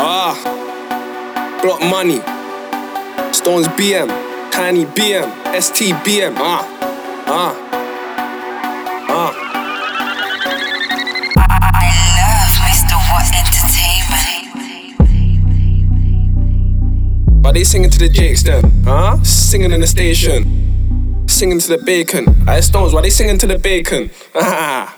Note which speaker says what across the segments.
Speaker 1: Ah, block money. Stonez BM, Tiny BM, STBM. Ah, ah, ah.
Speaker 2: I love Mr. W.O.T Entertainment.
Speaker 1: Are they singing to the Jakes then? Huh? Singing in the station. Singing to the bacon. I Stonez, why they singing to the bacon? Ah.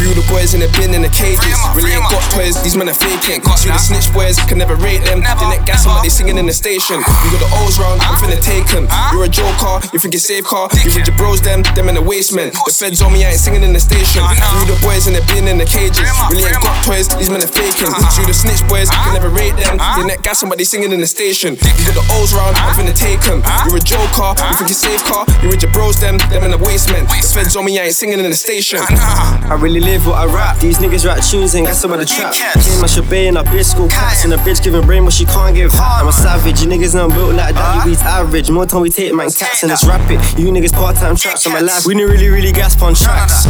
Speaker 1: Few the boys in the bin in the cages. Really ain't got toys, these men are faking. See the snitch boys, can never rate them. They net gas somebody singing in the station. You got the O's round, I'm finna take them. You're a joker, you think you're safe car. You with your bros, them, them in the waistman. The feds on me, I ain't singing in the station. Few the boys in the bin in the cages. Really ain't got toys, these men are faking. See the snitch boys, can never rate them. They net gas somebody singing in the station. You got the O's round, I'm finna take them. You're a joker, you think you're safe car. You with your bros, them, them in the waistman. The feds on me, I ain't singing in the station.
Speaker 3: I really live what I rap. These niggas rap tunes and gas some of the trap. Came my shebay in a bitch school cats and a bitch giving brain what she can't give. I'm a savage, you niggas not built like that. You uh-huh. beats average. More time we take man cats and let's rap it. You niggas part time traps on my life. We didn't really, really gasp on tracks.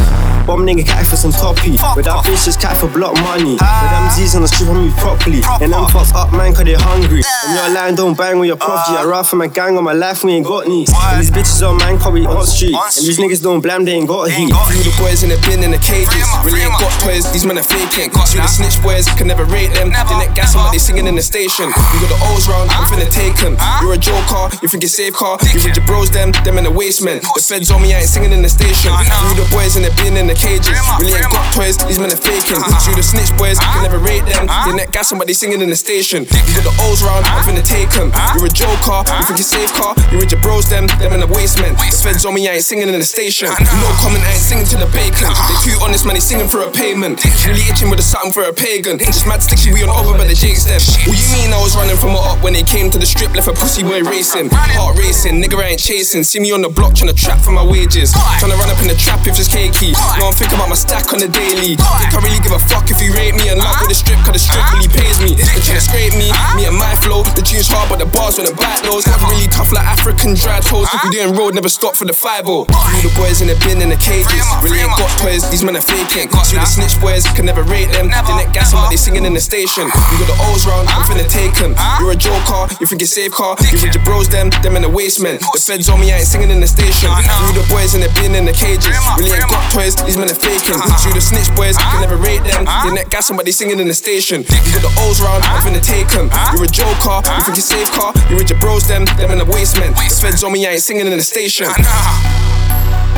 Speaker 3: Bomb nigga cat for some toppy. But that bitch just cat for block money. But them Z's on the strip on me properly. And them fucks up man cause they hungry. And your line don't bang with your prop G. I ride for my gang on my life, we ain't got knees. And these bitches on man cause we hot street. And these niggas don't blame, they ain't got heat.
Speaker 1: Few the boys in the bin in the cages. Really ain't got toys, these men are faking. You the snitch boys, can never rate them. They net gas somebody singing in the station. You got the O's round, I'm finna take them. You're a joker, you think you're safe car. You with your bros, them, them in the waistman. The feds on me, I ain't singing in the station. Few the boys in the bin in the cages. Really ain't got toys, these men are faking. See the snitch boys, can never rate them. They net gas somebody singing in the station. You got the O's round, I'm finna take them. You're a joker, you think you're safe car. You with your bros, them, them in the waistman. The feds on me, I ain't singing in the station. No comment, I ain't singing to the bacon. They too honest, man, they singing for a payment. Really itching with a something for a pagan. Just mad sticky, we on over by the Jakes them. What you mean I was running from a up when they came to the strip, left a pussy boy racing. Heart racing, nigga I ain't chasing. See me on the block trying to trap for my wages. Trying to run up in the trap if it's cakey. No, I'm thinking about my stack on the daily. Think I really give a fuck if you rate me and love with the strip, cause the strip really pays me. They trying to scrape me, me and my flow. The tune's hard, but the bars on the back those. Never really tough like African dry toes. If you doing road, never stop for the 5 0. Few the boys in the bin in the cages. Really ain't got toys, these men are faking. See the snitch boys, can never rate them. They net gas somebody singing in the station. You got the O's round, I'm finna take them. You're a joker, you think you're safe car. You with your bros, them, them in the waistman. The feds on me, I ain't singing in the station. Few the boys in the bin in the cages. Really ain't got toys, these men are faking. See the snitch boys, can never rate them. They net gas somebody singing in the station. You got the O's round, I'm finna take them. You're a joker, you think you're safe car. You with your bros, them, them in the waistman. The feds on me, I ain't singing in the station.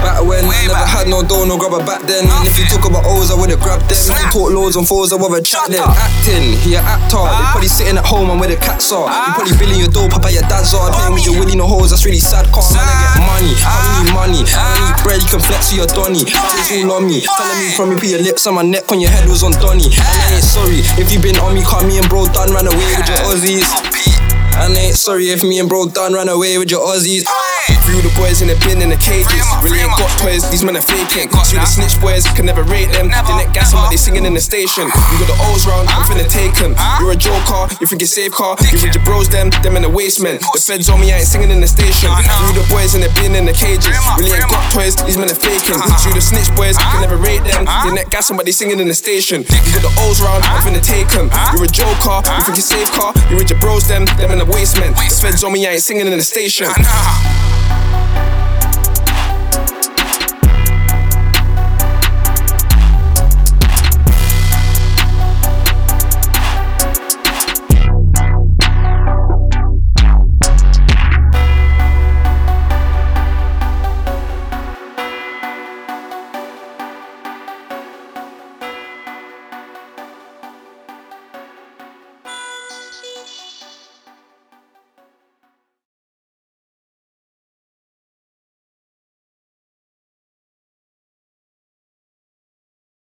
Speaker 4: Back when I never had no dough, no grabber back then. And if you talk about O's, I would've grabbed them. If you talk loads on fours, I would've chat them. Acting, he a actor. They probably sitting at home and where the cats are. You probably billing your dough, papa, your dad's are. Playing with your willy no hoes, that's really sad. Can't man, I get money. I need money. I need bread, you can flex with your donny. It's all on me. Telling me from me, put your lips on my neck when your head was on Donny. And I ain't sorry if you been on me, call me and bro done ran away with your Aussies. And I ain't sorry if me and bro done ran away with your Aussies.
Speaker 1: Few the boys in the bin in the cages. Really ain't got toys, these men are faking. See the snitch boys, can never rate them. They net gas somebody singing in the station. You got the O's round, I'm finna take them. You're a joker, you think you're safe car. You with your bros, them, them in the waistman. The feds on me, I ain't singing in the station. Few the boys in the bin in the cages. Really ain't got toys, these men are faking. See the snitch boys, can never rate them. They net gas somebody singing in the station. You got the O's round, I'm finna take them. You're a joker, you think you're safe car. You with your bros, them, them in the waistman. The feds on me, I ain't singing in the station.